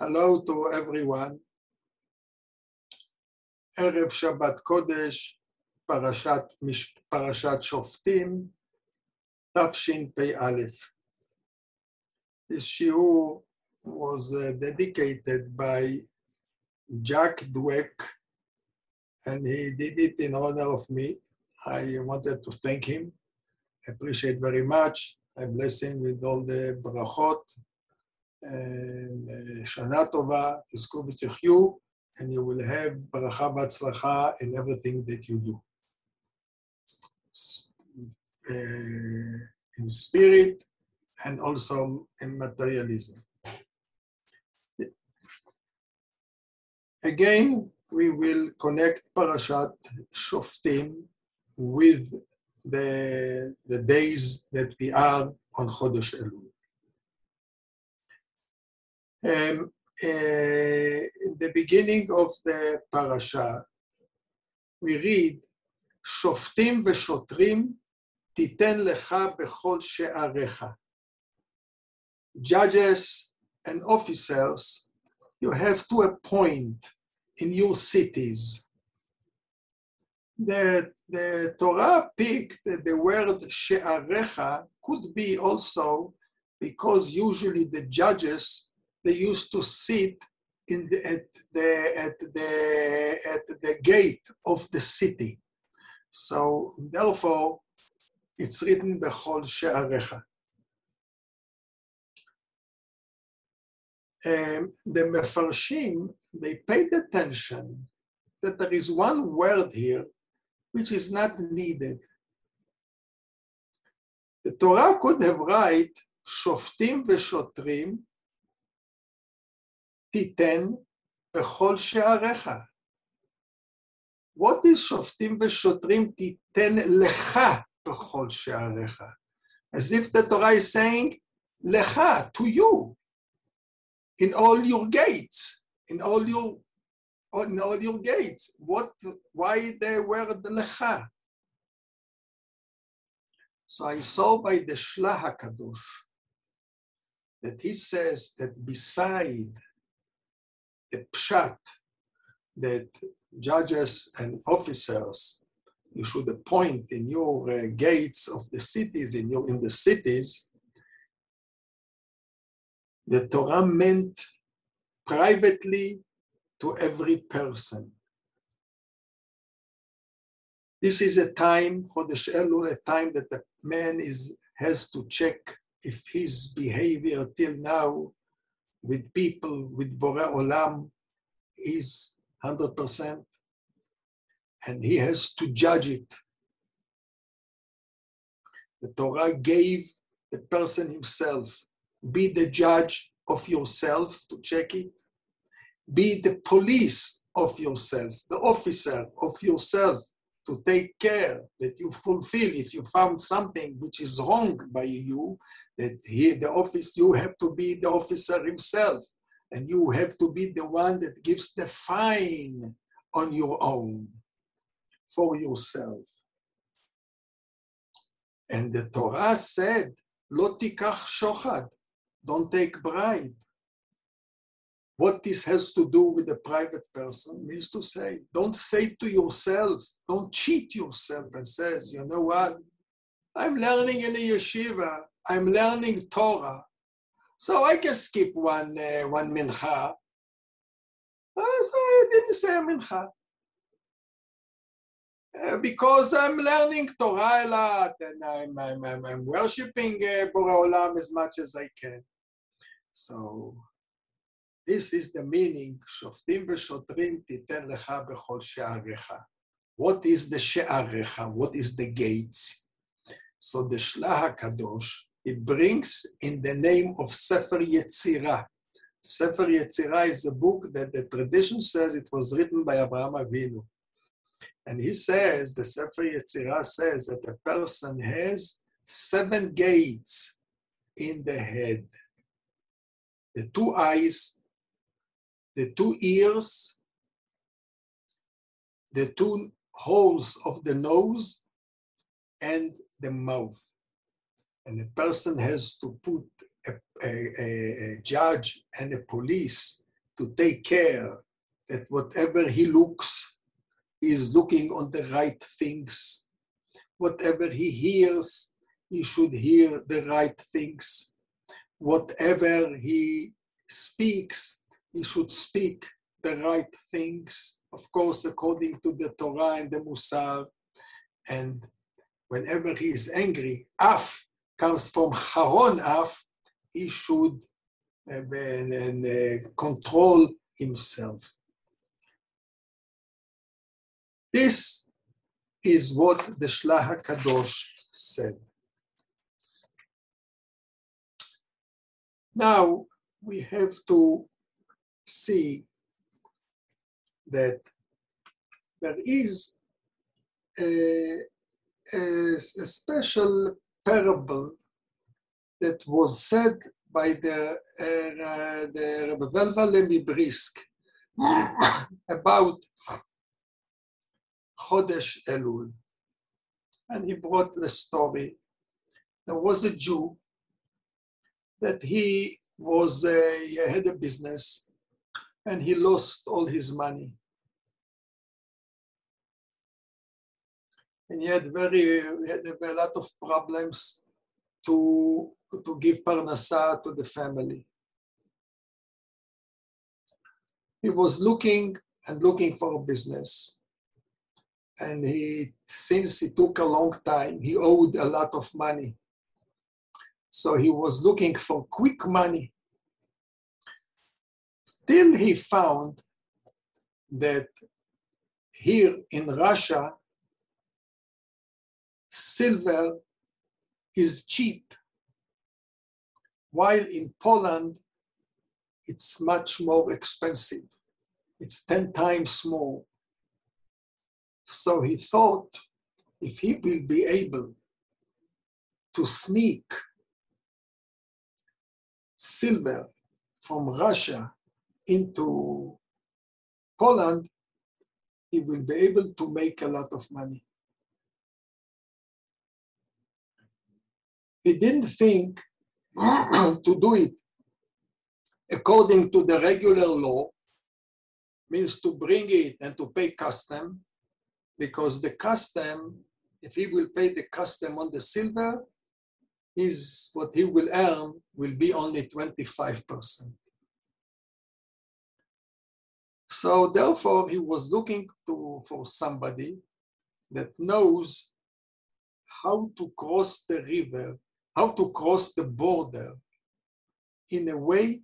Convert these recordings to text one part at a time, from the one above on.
Hello to everyone. ערב שבת קודש, פרשת, פרשת שופטים, תשפ"א. This shiur was uh, dedicated by Jack Dweck, and he did it in honor of me. I wanted to thank him. I appreciate very much. I bless him with all the brachot. שנה טובה, תזכו ותחיו, and you will have ברכה והצלחה in everything that you do. Uh, in spirit and also in materialism. Again, we will connect Parashat Shoftim with the, the days that we are on Chodesh Elul. Um, uh, in the beginning of the parasha, we read, שופטים ושוטרים תיתן לך בכל שעריך. Judges and officers, you have to appoint in your cities. The, the Torah picked the word she'arecha could be also because usually the judges they used to sit the, at the at the at the gate of the city. So therefore, it's written bechol she'arecha. Um, the mefarshim they paid attention that there is one word here which is not needed. The Torah could have right shoftim veshotrim תיתן בכל שעריך. What is שופטים ושוטרים תיתן לך בכל שעריך? As if the Torah is saying, lecha to you, in all your gates, in all your, in all your gates. What, why they were the lecha? So I saw by the Shlah HaKadosh that he says that beside the pshat that judges and officers you should appoint in your uh, gates of the cities in your in the cities the torah meant privately to every person. This is a time chodesh elul a time that the man is has to check if his behavior till now with people, with Bore Olam, is 100%, and he has to judge it. The Torah gave the person himself, be the judge of yourself to check it, be the police of yourself, the officer of yourself to take care that you fulfill if you found something which is wrong by you that he the office you have to be the officer himself. And you have to be the one that gives the fine on your own for yourself. And the torah said lo tikach shochad don't take bribe what this has to do with a private person means to say, don't say to yourself, don't cheat yourself and says, you know what? I'm learning in a yeshiva. I'm learning Torah. So I can skip one, uh, one mincha. Uh, so I didn't say a mincha. Uh, because I'm learning Torah a lot and I'm, I'm, I'm, I'm worshiping uh, Olam as much as I can. So this is the meaning, Shoftim v'shotrim titen lecha bechol she'arecha. What is the she'arecha? What is the gates? So the Shlah HaKadosh, it brings in the name of Sefer Yetzirah. Sefer Yetzirah is a book that the tradition says it was written by Abraham Avinu. And he says, the Sefer Yetzirah says that a person has seven gates in the head. The two eyes, the two ears, the two holes of the nose, and the mouth. And a person has to put a, a, a, a judge and a police to take care that whatever he looks, he is looking on the right things. Whatever he hears, he should hear the right things. Whatever he speaks, he should speak the right things, of course, according to the Torah and the Musar. And whenever he is angry, af comes from Haron af, he should uh, uh, control himself. This is what the Shlah Kadosh said. Now we have to see that there is a, a, a special parable that was said by the, uh, the Rebbe Velvel Brisk about Chodesh Elul. And he brought the story. There was a Jew that he was a, he had a business and he lost all his money. And he had very he had a lot of problems to, to give parnasa to the family. He was looking and looking for a business. And he, since it took a long time, he owed a lot of money. So he was looking for quick money. Still, he found that here in Russia, silver is cheap, while in Poland, it's much more expensive. It's 10 times more. So he thought if he will be able to sneak silver from Russia into Poland, he will be able to make a lot of money. He didn't think to do it according to the regular law, means to bring it and to pay custom, because the custom, if he will pay the custom on the silver, is what he will earn will be only 25%. So therefore, he was looking to, for somebody that knows how to cross the river, how to cross the border in a way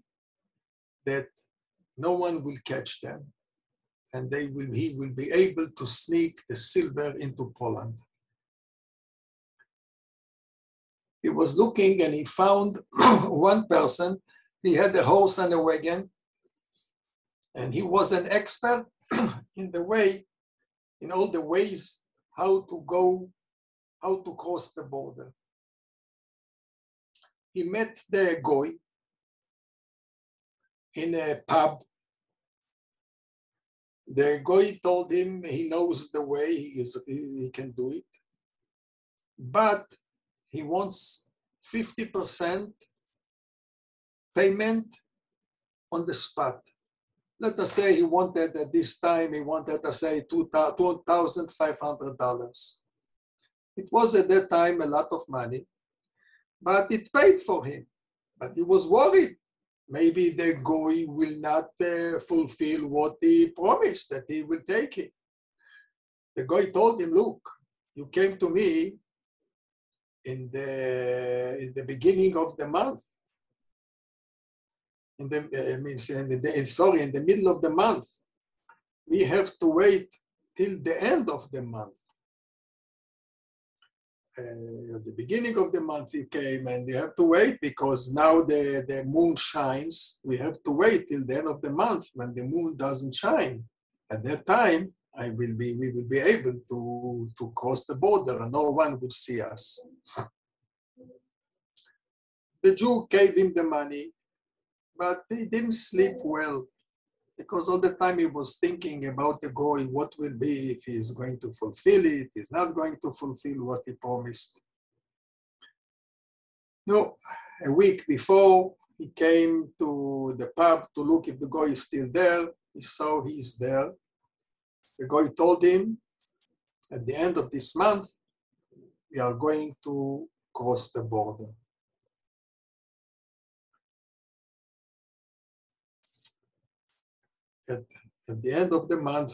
that no one will catch them and they will, he will be able to sneak the silver into Poland. he was looking and he found one person. He had a horse and a wagon, and he was an expert in the way, in all the ways how to go, how to cross the border. He met the goy in a pub. The goy told him he knows the way, he, is, he can do it. But he wants 50% payment on the spot. Let us say he wanted at this time, he wanted to say $2,500. It was at that time a lot of money, but it paid for him. But he was worried. Maybe the goy will not uh, fulfill what he promised that he will take it. The goy told him, look, you came to me in the in the beginning of the month. In the uh, means in the sorry in the middle of the month, we have to wait till the end of the month. Uh, the beginning of the month we came and you have to wait because now the, the moon shines. We have to wait till the end of the month when the moon doesn't shine. At that time, I will be, we will be able to, to cross the border and no one will see us. The Jew gave him the money, but he didn't sleep well because all the time he was thinking about the goy, what will be if he is going to fulfill it, he's not going to fulfill what he promised. No, a week before, he came to the pub to look if the guy is still there. He saw he's there. The guy told him, at the end of this month, we are going to cross the border. At, at the end of the month,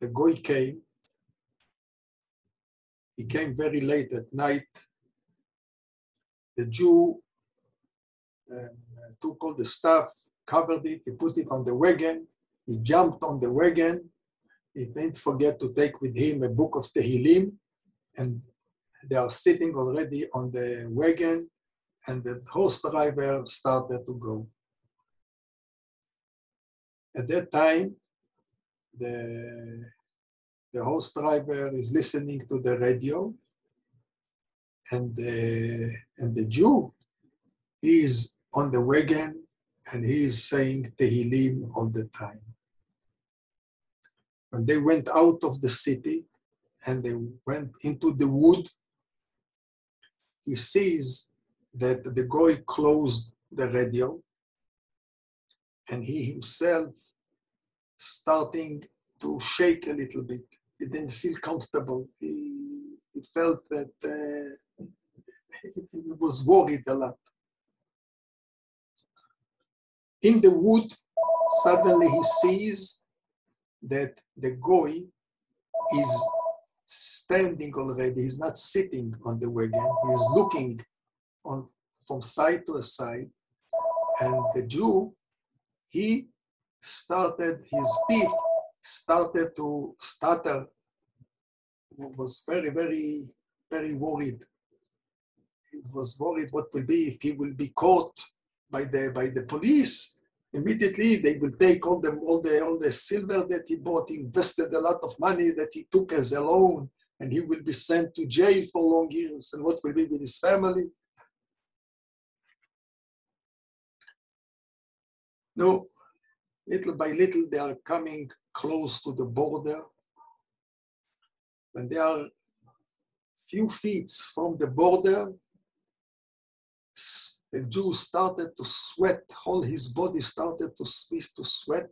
the guy came. He came very late at night. The Jew um, took all the stuff, covered it, he put it on the wagon, he jumped on the wagon, he didn't forget to take with him a book of Tehillim, and they are sitting already on the wagon, and the horse driver started to go. At that time, the, the horse driver is listening to the radio, and the, and the Jew is on the wagon and he is saying Tehillim all the time. When they went out of the city and they went into the wood, he sees that the guy closed the radio and he himself starting to shake a little bit. He didn't feel comfortable. He, he felt that uh, he was worried a lot in the wood, suddenly he sees that the goy is standing already. He's not sitting on the wagon. He's looking on from side to side. And the Jew, he started, his teeth started to stutter. He was very, very, very worried. He was worried what will be if he will be caught by the by the police, immediately they will take all the all the all the silver that he bought, invested a lot of money that he took as a loan, and he will be sent to jail for long years. And what will be with his family? No, little by little they are coming close to the border. When they are few feet from the border, the Jew started to sweat, all his body started to, to sweat.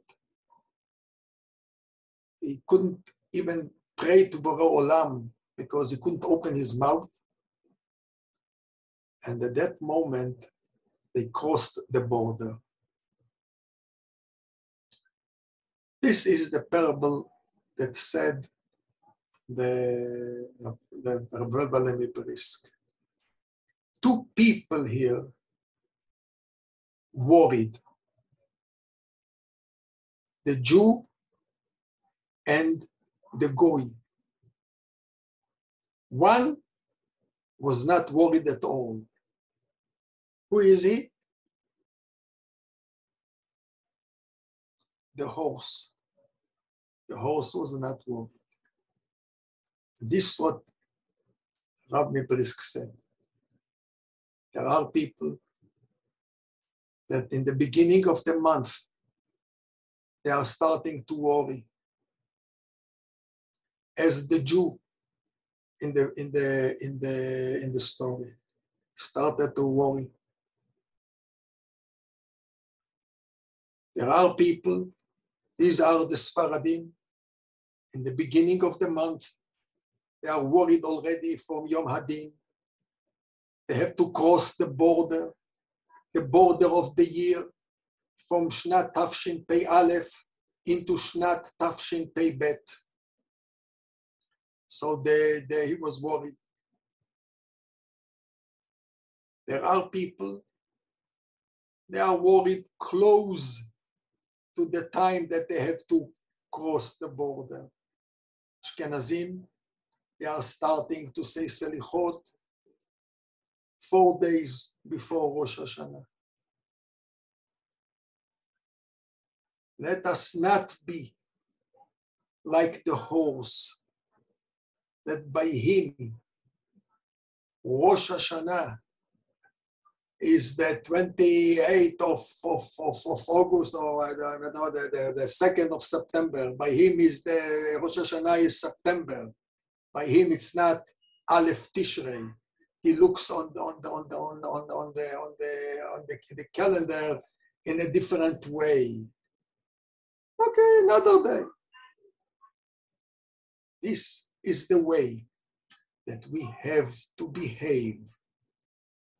He couldn't even pray to Borei Olam because he couldn't open his mouth. And at that moment, they crossed the border. This is the parable that said the, the Rabbi Brisk. Two people here worried. The Jew and the Goy. One was not worried at all. Who is he? The horse. The horse was not worried. This is what Rabbi Brisk said. There are people that in the beginning of the month, they are starting to worry. As the Jew in the in the in the in the story started to worry. There are people, these are the Sfaradim, in the beginning of the month, they are worried already from Yom Hadin. They have to cross the border the border of the year from Shnat Tafshin Pei Aleph into Shnat Tafshin Pei Bet. So the, the, he was worried. There are people, they are worried close to the time that they have to cross the border. Ashkenazim, they are starting to say Selichot four days before Rosh Hashanah. Let us not be like the horse that by him Rosh Hashanah is the 28th of, of, of, of August or I don't know, the, the, the 2nd of September. By him is the Rosh Hashanah is September. By him it's not Aleph Tishrei. He looks on the, on the, on the, on the, on the, on the, on the, the calendar in a different way. Okay, another day. This is the way that we have to behave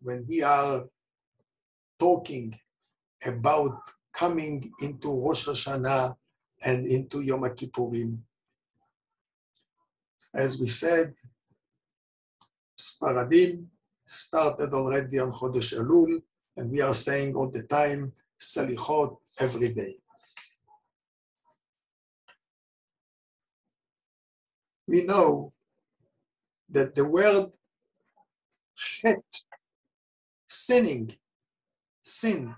when we are talking about coming into Rosh Hashanah and into Yom Kippurim. As we said, Sfaradim started already on Chodesh Elul, and we are saying all the time, Selichot every day. We know that the word chet, sinning, sin,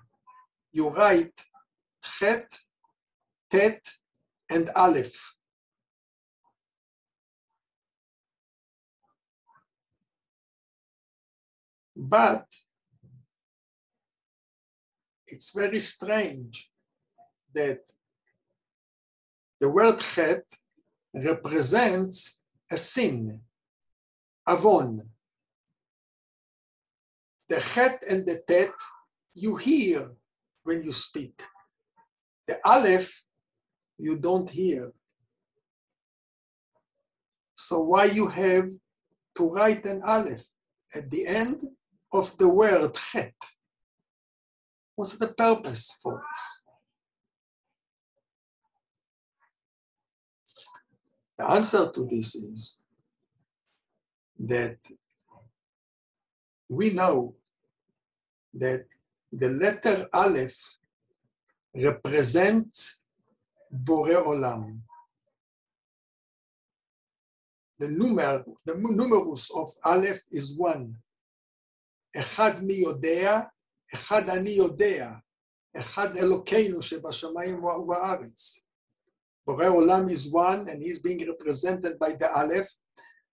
you write chet, tet, and aleph. But it's very strange that the word chet represents a sin, avon. The chet and the tet you hear when you speak. The aleph you don't hear. So why you have to write an aleph at the end of the word chet? What's the purpose for this? The answer to this is that we know that the letter Aleph represents Bore Olam. The numer, the numerus of Aleph is one. אחד מי יודע, אחד אני יודע, אחד אלוקינו שבשמיים ובארץ. Bore Olam is one and he's being represented by the Aleph.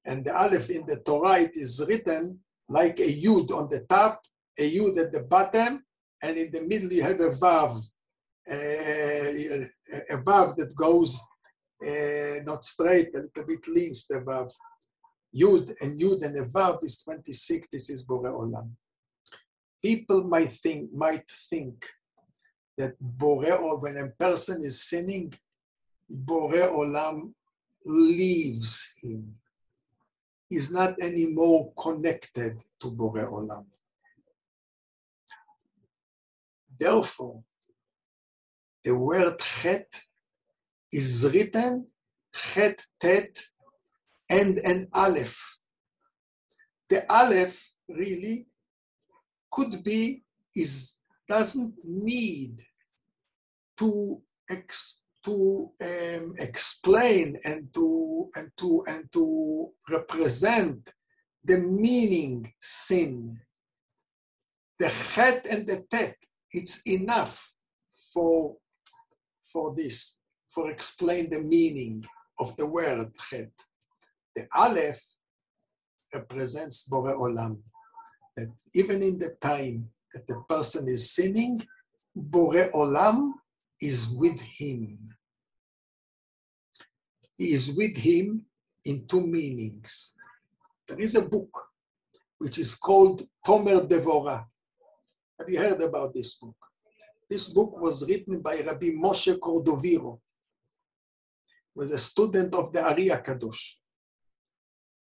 And the Aleph in the Torah, it is written like a Yud on the top, a Yud at the bottom, and in the middle you have a Vav, uh, a Vav that goes uh, not straight, a little bit leans the Vav. Yud and Yud and a Vav is 26, this is Bore Olam. People might think, might think that Bore, when a person is sinning, Bore Olam leaves him. He's not anymore connected to Bore Olam. Therefore, the word chet is written chet tet and an aleph. The aleph really could be is doesn't need to ex, to um, explain and to and to and to represent the meaning sin. The chet and the tet, it's enough for for this, for explain the meaning of the word chet. The aleph represents Bore Olam. That even in the time that the person is sinning, Bore Olam is with him. He is with him in two meanings. There is a book which is called Tomer Devora. Have you heard about this book? This book was written by Rabbi Moshe Cordovero, was a student of the Ari Kadosh.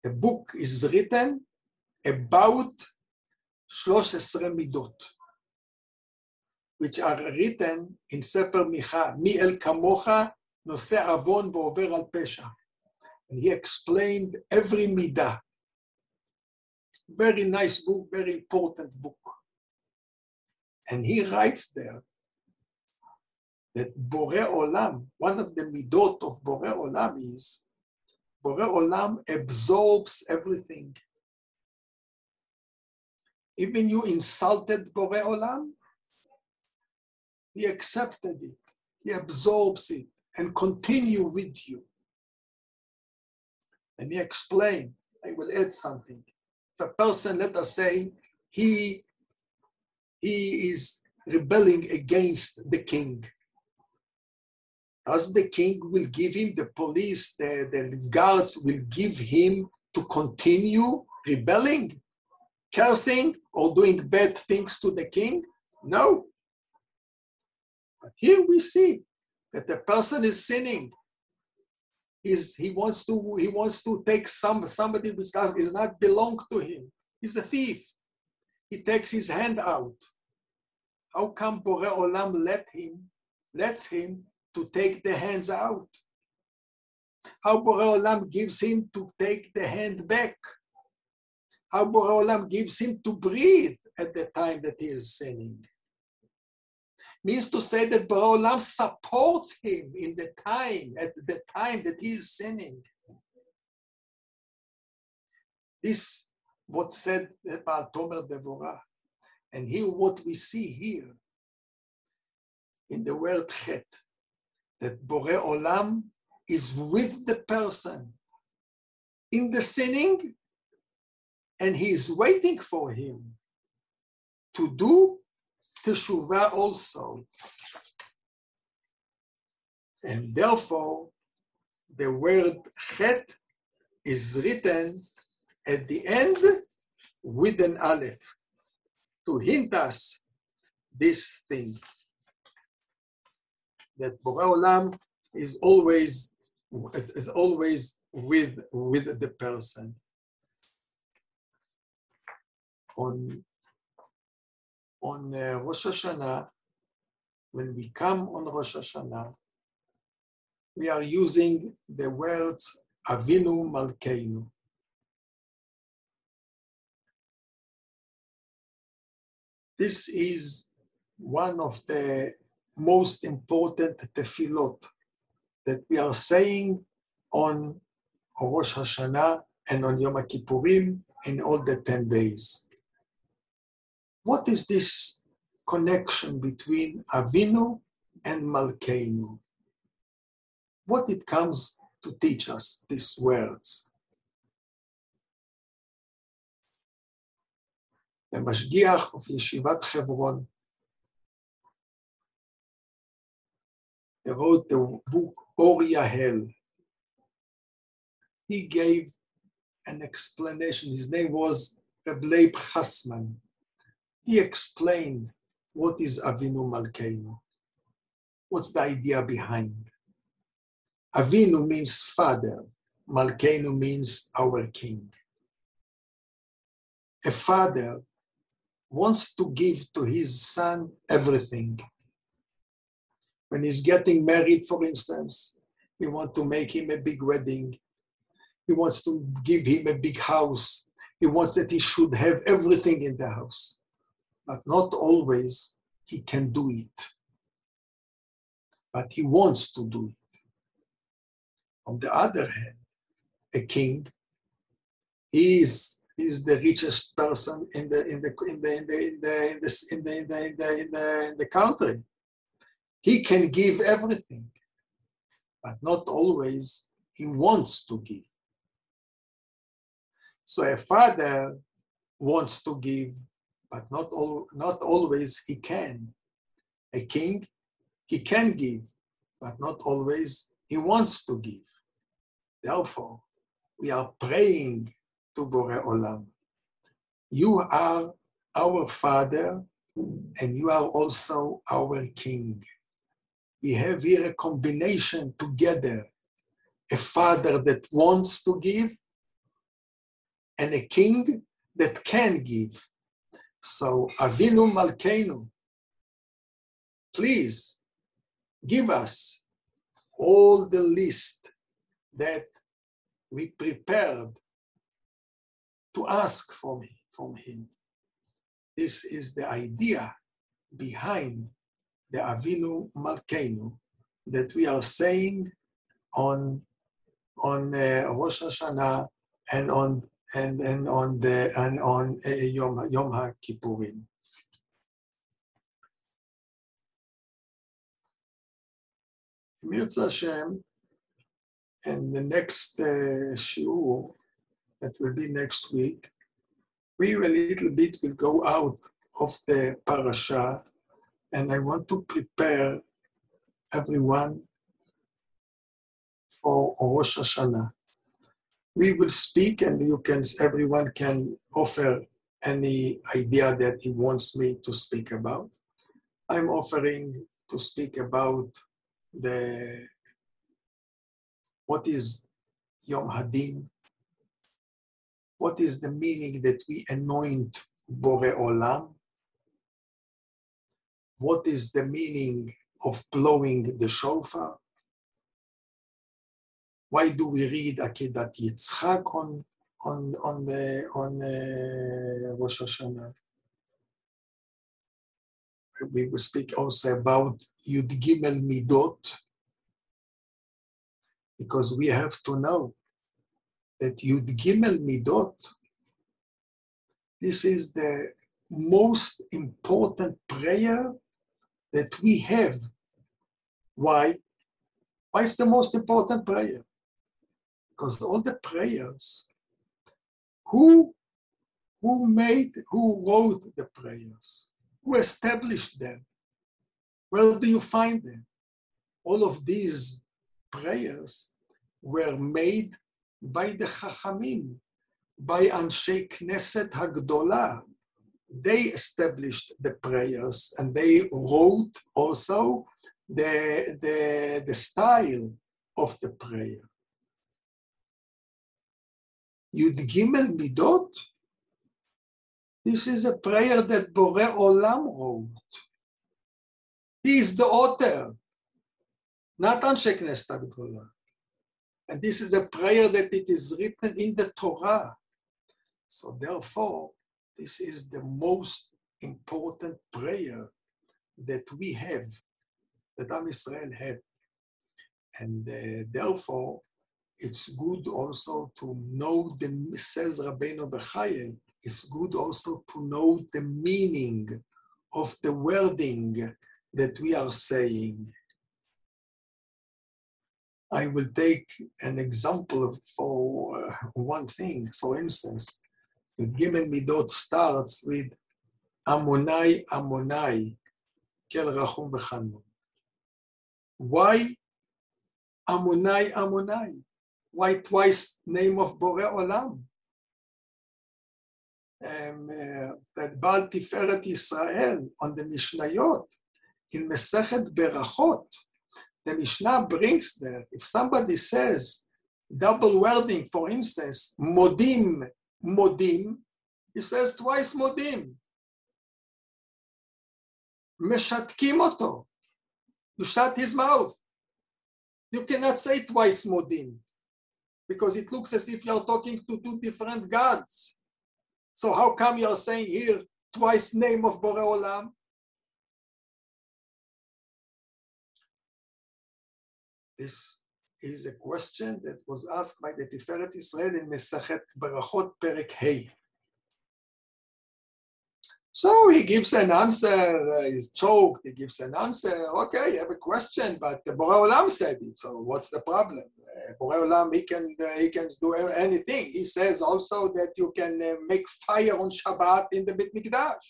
The book is written about 13 midot, which are written in Sefer Micha, Mi El Kamocha, Nose Avon Ve'over Al Pesha. And he explained every midah. Very nice book, very important book. And he writes there that Bore Olam, one of the midot of Bore Olam is Bore Olam absorbs everything. Even you insulted Bore Olam, he accepted it, he absorbs it, and continue with you. And he explained, I will add something. If a person, let us say, he he is rebelling against the king. As the king will give him, the police, the, the guards will give him to continue rebelling? cursing or doing bad things to the king? No. Here we see that the person is sinning. He wants to he wants to take some somebody which does is not belong to him. He's a thief. He takes his hand out. How come Bore Olam let him lets him to take the hands out? How Bore Olam gives him to take the hand back? How Bore Olam gives him to breathe at the time that he is sinning? Means to say that Bore Olam supports him in the time, at the time that he is sinning. This what said about Tomer Devorah. And here what we see here in the word chet, that Bore Olam is with the person in the sinning and he is waiting for him to do teshuvah also. And therefore, the word chet is written at the end with an aleph to hint us this thing that Borei Olam is always is always with with the person. On on uh, Rosh Hashanah, when we come on Rosh Hashanah, we are using the words Avinu Malkeinu. This is one of the most important tefillot that we are saying on Rosh Hashanah and on Yom Kippurim in all the 10 days. What is this connection between Avinu and Malkeinu? What it comes to teach us, these words? The Mashgiach of Yeshivat Hebron he wrote the book Or Yahel. He gave an explanation. His name was Reb Leib Chasman he explained what is Avinu Malkeinu. What's the idea behind? Avinu means father. Malkeinu means our king. A father wants to give to his son everything. When he's getting married, for instance, he wants to make him a big wedding. He wants to give him a big house. He wants that he should have everything in the house but not always he can do it. But he wants to do it. On the other hand, a king, he is, is the richest person in the in the in the in the in the in the in the in the, in the, in the, in the country. He can give everything, but not always he wants to give. So a father wants to give but not, all, not always he can. A king, he can give, but not always he wants to give. Therefore, we are praying to Bore Olam. You are our Father, and you are also our King. We have here a combination together a father that wants to give, and a king that can give. So Avinu Malkeinu, please give us all the list that we prepared to ask from, from him. This is the idea behind the Avinu Malkeinu that we are saying on, on uh, Rosh Hashanah and on and and on the and on uh, Yom Yom HaKippurim. Hashem, and the next uh, shiur that will be next week, we a little bit will go out of the parasha, and I want to prepare everyone for Rosh Hashanah we will speak and you can everyone can offer any idea that he wants me to speak about. I'm offering to speak about the what is Yom Hadin, what is the meaning that we anoint Bore Olam, what is the meaning of blowing the shofar, why do we read Akedat Yitzchak on on on the on uh, Rosh Hashanah? We will speak also about Yud Gimel Midot, because we have to know that Yud Gimel Midot, this is the most important prayer that we have. Why? Why is the most important prayer? Because all the prayers, who, who made, who wrote the prayers? Who established them? Where do you find them? All of these prayers were made by the Chachamim, by Anshe Knesset Hagdolah. They established the prayers and they wrote also the, the, the style of the prayer. Yud Gimel Midot, this is a prayer that Bore Olam wrote. He is the author, not Anshe Knesset Hagdolah. And this is a prayer that it is written in the Torah. So therefore, this is the most important prayer that we have, that Am Israel have. And uh, therefore, it's good also to know the, says Rabbeinu Bechaye, it's good also to know the meaning of the wording that we are saying. I will take an example for uh, one thing. For instance, Yud Gimel Midot starts with Amonai, Amonai, Kel Rachum. Why Amonai, Amonai? Why twice name of Bore Olam? Um, uh, that Baal Tiferet Israel on the Mishnayot in Mesechet Berachot the Mishnah brings there, if somebody says double wording, for instance, modim, modim, he says twice modim. משתקים אותו. You shut his mouth. You cannot say twice modim because it looks as if you're talking to two different gods. So how come you're saying here twice name of Bore Olam? This is a question that was asked by the Tiferet Israel in Mesachet Berachot Perek Hey. So he gives an answer, uh, he's choked, he gives an answer, okay, you have a question, but the Borei Olam said it, so what's the problem? Uh, Borei Olam, he can, uh, he can do anything. He says also that you can uh, make fire on Shabbat in the Beit Mikdash.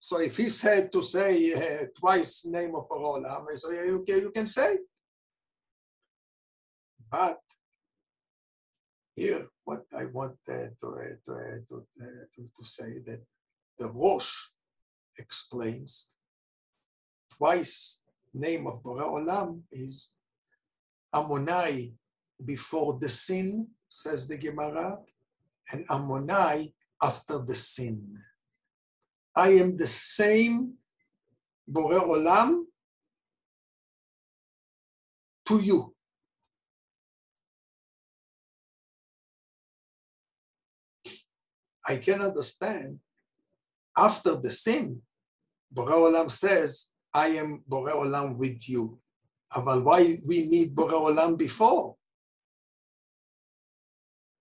So if he said to say uh, twice name of Borei Olam, so you, you can say. But here, what I want uh, to, uh, to, to, to, to, say that the Rosh explains twice name of Bore Olam is Amonai before the sin, says the Gemara, and Amonai after the sin. I am the same Bore Olam to you. I can understand after the sin, Bore Olam says, I am Bore Olam with you. But why we need Bore Olam before?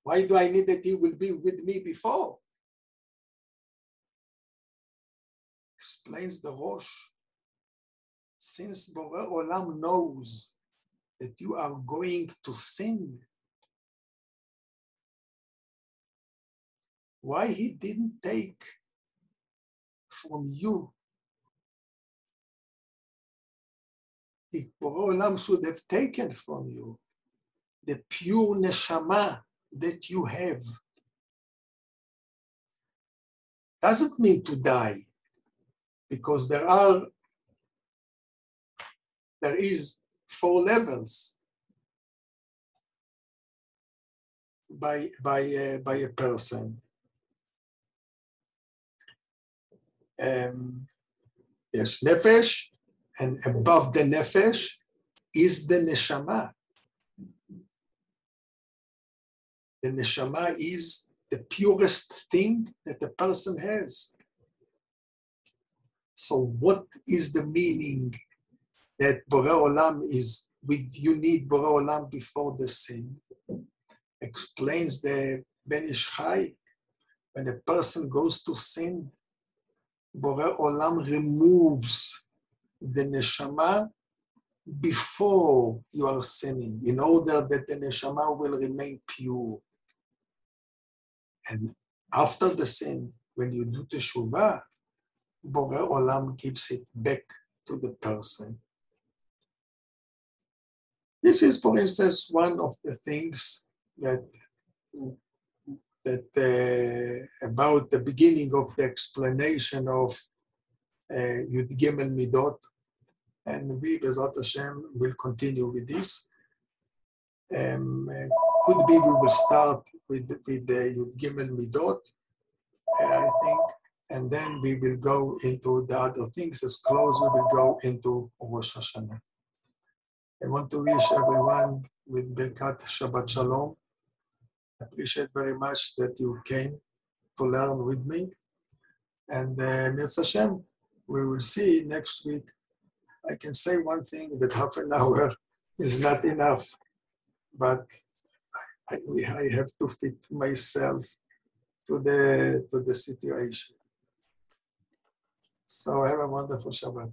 Why do I need that he will be with me before? Explains the Rosh. Since Bore Olam knows that you are going to sin, why he didn't take from you. If Olam should have taken from you the pure neshama that you have. doesn't mean to die, because there are there is four levels by by uh, by a person. Um, yes, nefesh, and above the nefesh is the neshama. The neshama is the purest thing that the person has. So, what is the meaning that Borei Olam is with you need Borei Olam before the sin? Explains the Ben Ish Chai. When a person goes to sin, Borei Olam removes the neshama before you are sinning, in order that the neshama will remain pure. And after the sin, when you do teshuvah, Borei Olam gives it back to the person. This is, for instance, one of the things that that uh, about the beginning of the explanation of uh, Yud Gimel Midot, and we, Bezat Hashem, will continue with this. Um, uh, could be we will start with with the Yud Gimel Midot, uh, I think, and then we will go into the other things. As close, we will go into Rosh Hashanah. I want to wish everyone with Birkat Shabbat Shalom. Appreciate very much that you came to learn with me. And uh, Mirz Hashem, we will see next week. I can say one thing that half an hour is not enough, but I, I have to fit myself to the to the situation. So have a wonderful Shabbat.